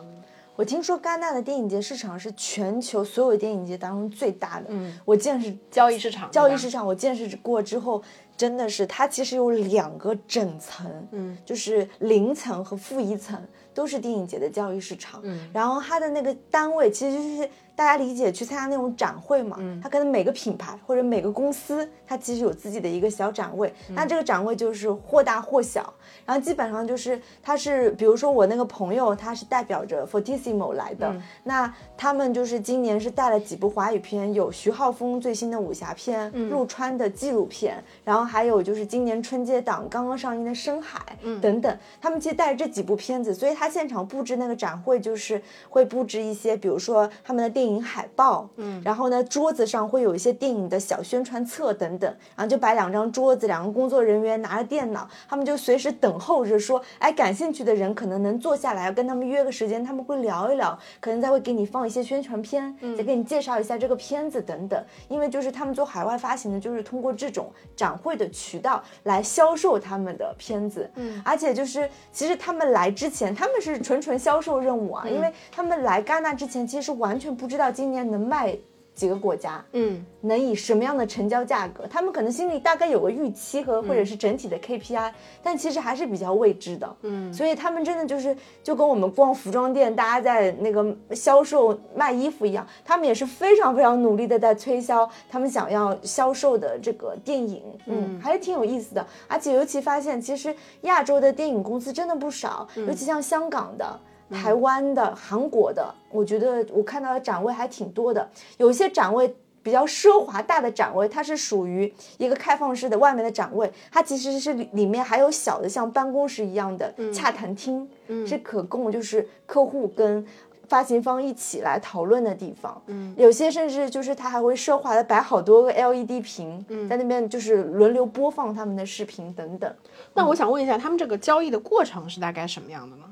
我听说戛纳的电影节市场是全球所有电影节当中最大的。嗯，我见识交易市场，交易市场，我见识过之后，真的是它其实有两个整层，嗯，就是零层和负一层都是电影节的教育市场。嗯，然后它的那个单位其实就是大家理解去参加那种展会嘛，嗯。它可能每个品牌或者每个公司，它其实有自己的一个小展位，嗯。那这个展位就是或大或小，然后基本上就是它是，比如说我那个朋友，他是代表着 Fortissimo 来的，嗯。那他们就是今年是带了几部华语片，有徐浩峰最新的武侠片，嗯。陆川的纪录片，然后还有就是今年春节档刚刚上映的《深海》嗯。等等，他们其实带着这几部片子，所以他现场布置那个展会就是会布置一些，比如说他们的电影海报，嗯，然后呢桌子上会有一些电影的小宣传册等等，然后就摆两张桌子，两个工作人员拿着电脑，他们就随时等候着说，哎，感兴趣的人可能能坐下来跟他们约个时间，他们会聊一聊，可能再会给你放一些宣传片，再给你介绍一下这个片子等等。因为就是他们做海外发行的，就是通过这种展会的渠道来销售他们的片子。嗯，而且就是其实他们来之前，他们是纯纯销售任务啊，因为他们来戛纳之前，其实完全不知道今年能卖几个国家。嗯能以什么样的成交价格，他们可能心里大概有个预期和或者是整体的 KPI，、但其实还是比较未知的。嗯，所以他们真的就是就跟我们逛服装店，大家在那个销售卖衣服一样，他们也是非常非常努力的在推销他们想要销售的这个电影，嗯，还是挺有意思的。而且尤其发现，其实亚洲的电影公司真的不少，尤其像香港的。台湾的、韩国的，我觉得我看到的展位还挺多的，有一些展位比较奢华大的展位，它是属于一个开放式的外面的展位，它其实是里里面还有小的像办公室一样的洽谈厅，是可供就是客户跟。发行方一起来讨论的地方，嗯，有些甚至就是它还会奢华的摆好多个 LED 屏，在那边就是轮流播放他们的视频等等。那我想问一下，他们这个交易的过程是大概什么样的呢？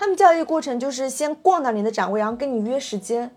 他们教育过程就是先逛到你的展位，然后跟你约时间。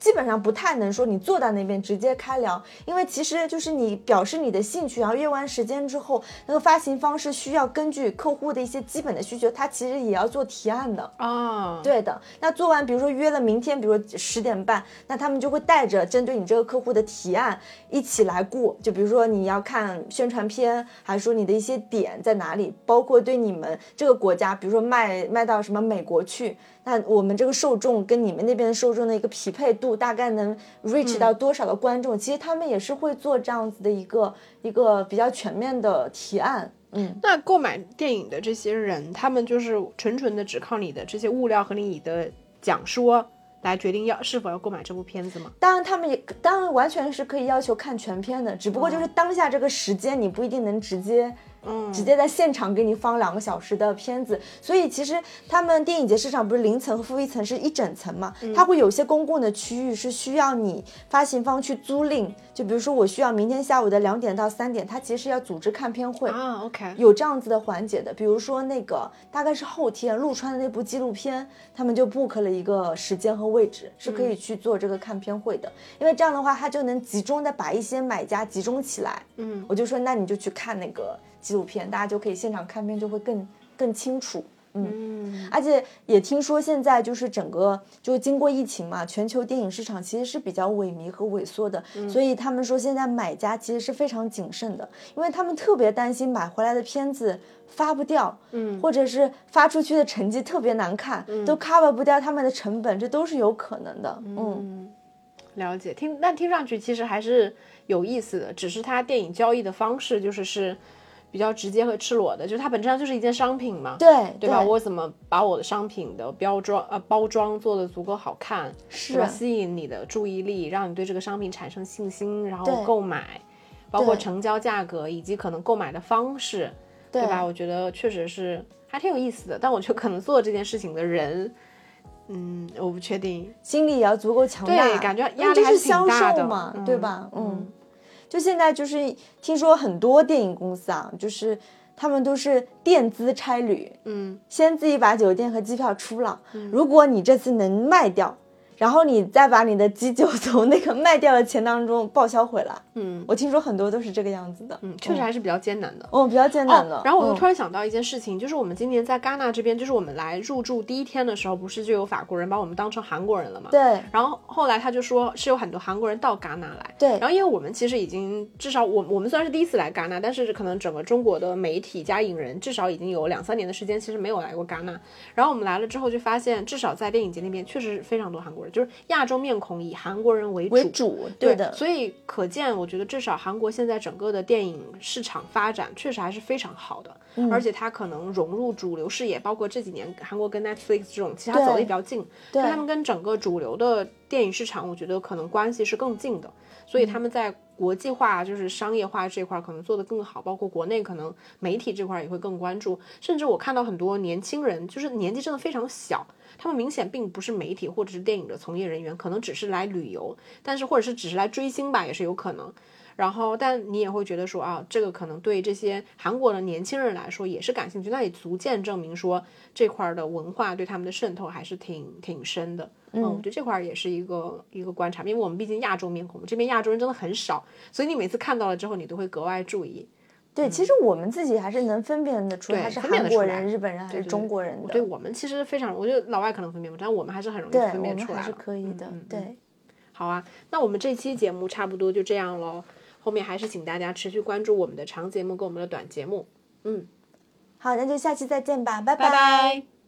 基本上不太能说你坐在那边直接开聊，因为其实就是你表示你的兴趣，然后约完时间之后，那个发行方是需要根据客户的一些基本的需求，他其实也要做提案的。啊，对的，那做完，比如说约了明天，比如说十点半，那他们就会带着针对你这个客户的提案一起来过。就比如说你要看宣传片，还是说你的一些点在哪里，包括对你们这个国家，比如说卖卖到什么美国去，那我们这个受众跟你们那边的受众的一个匹配度，大概能 reach 到多少的观众？其实他们也是会做这样子的一个一个比较全面的提案。嗯，那购买电影的这些人，他们就是纯纯的只靠你的这些物料和你的讲说来决定要是否要购买这部片子吗？当然，他们也当然完全是可以要求看全片的，只不过就是当下这个时间，你不一定能直接。嗯，直接在现场给你放两个小时的片子，所以其实他们电影节市场不是零层和负一层是一整层嘛？它会有些公共的区域是需要你发行方去租赁，就比如说我需要明天下午的两点到三点，它其实要组织看片会。啊，OK，有这样子的环节的，比如说那个大概是后天陆川的那部纪录片，他们就 book 了一个时间和位置，是可以去做这个看片会的，因为这样的话，他就能集中的把一些买家集中起来。嗯，我就说那你就去看那个纪录片，大家就可以现场看片，就会更更清楚。嗯，而且也听说现在就是整个就经过疫情嘛，全球电影市场其实是比较萎靡和萎缩的，所以他们说现在买家其实是非常谨慎的，因为他们特别担心买回来的片子发不掉，嗯，或者是发出去的成绩特别难看，都 cover 不掉他们的成本，这都是有可能的，嗯。了解，听但听上去其实还是有意思的，只是它电影交易的方式就是是比较直接和赤裸的，就是它本质上就是一件商品嘛，对对吧？我怎么把我的商品的包装呃包装做的足够好看，是吧？吸引你的注意力，让你对这个商品产生信心，然后购买，包括成交价格以及可能购买的方式，对吧？我觉得确实是还挺有意思的，但我觉得可能做这件事情的人。嗯，我不确定，心理也要足够强大，对，感觉压力是销售嘛，对吧？嗯，就现在就是听说很多电影公司啊，就是他们都是垫资差旅，嗯，先自己把酒店和机票出了，如果你这次能卖掉。然后你再把你的基酒 从那个卖掉的钱当中报销回来。嗯，我听说很多都是这个样子的。嗯，确实还是比较艰难的。哦，比较艰难的。然后我又突然想到一件事情，就是我们今年在戛纳这边，就是我们来入住第一天的时候，不是就有法国人把我们当成韩国人了吗？对。然后后来他就说是有很多韩国人到戛纳来。对。然后因为我们其实已经至少我我们虽然是第一次来戛纳，但是可能整个中国的媒体加影人至少已经有两三年的时间，其实没有来过戛纳。然后我们来了之后就发现，至少在电影节那边确实非常多韩国人，就是亚洲面。孔以韩国人为主，为主，对的，所以可见，我觉得至少韩国现在整个的电影市场发展确实还是非常好的，而且它可能融入主流视野，包括这几年韩国跟 Netflix 这种，其实它走的也比较近，对。他们跟整个主流的电影市场，我觉得可能关系是更近的，所以他们在国际化就是商业化这块可能做得更好，包括国内可能媒体这块也会更关注，甚至我看到很多年轻人，就是年纪真的非常小。他们明显并不是媒体或者是电影的从业人员，可能只是来旅游，但是或者是只是来追星吧，也是有可能。然后，但你也会觉得说啊，这个可能对这些韩国的年轻人来说也是感兴趣，那也足见证明说这块的文化对他们的渗透还是挺挺深的。嗯，我觉得这块儿也是一个一个观察，因为我们毕竟亚洲面孔，这边亚洲人真的很少，所以你每次看到了之后，你都会格外注意。对，其实我们自己还是能分辨得出来，他是韩国人、日本人还是中国人的。对我们其实非常，我觉得老外可能分辨不出但我们还是很容易分辨出来。还是可以的。对，好啊，那我们这期节目差不多就这样喽。后面还是请大家持续关注我们的长节目跟我们的短节目。嗯，好，那就下期再见吧，拜拜。